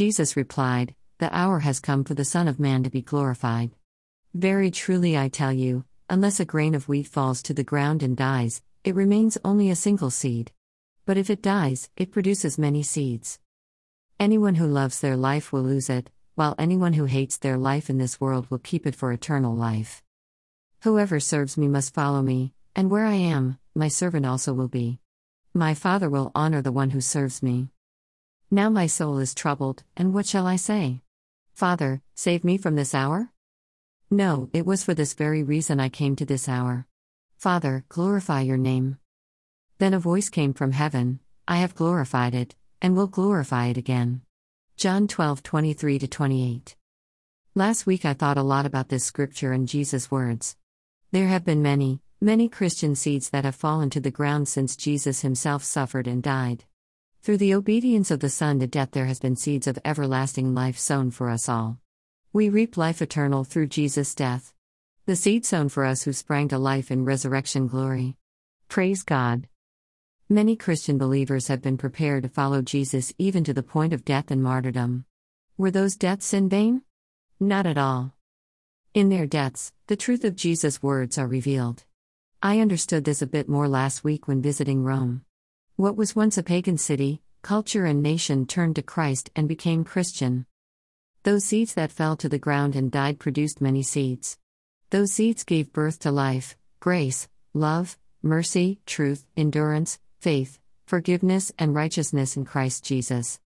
Jesus replied, The hour has come for the Son of Man to be glorified. Very truly I tell you, unless a grain of wheat falls to the ground and dies, it remains only a single seed. But if it dies, it produces many seeds. Anyone who loves their life will lose it, while anyone who hates their life in this world will keep it for eternal life. Whoever serves me must follow me, and where I am, my servant also will be. My Father will honor the one who serves me. Now my soul is troubled, and what shall I say? Father, save me from this hour? No, it was for this very reason I came to this hour. Father, glorify your name. Then a voice came from heaven I have glorified it, and will glorify it again. John 12 23 28. Last week I thought a lot about this scripture and Jesus' words. There have been many, many Christian seeds that have fallen to the ground since Jesus himself suffered and died. Through the obedience of the Son to death, there has been seeds of everlasting life sown for us all. We reap life eternal through Jesus' death. The seed sown for us who sprang to life in resurrection glory. Praise God. Many Christian believers have been prepared to follow Jesus even to the point of death and martyrdom. Were those deaths in vain? Not at all. In their deaths, the truth of Jesus' words are revealed. I understood this a bit more last week when visiting Rome. What was once a pagan city, culture, and nation turned to Christ and became Christian. Those seeds that fell to the ground and died produced many seeds. Those seeds gave birth to life, grace, love, mercy, truth, endurance, faith, forgiveness, and righteousness in Christ Jesus.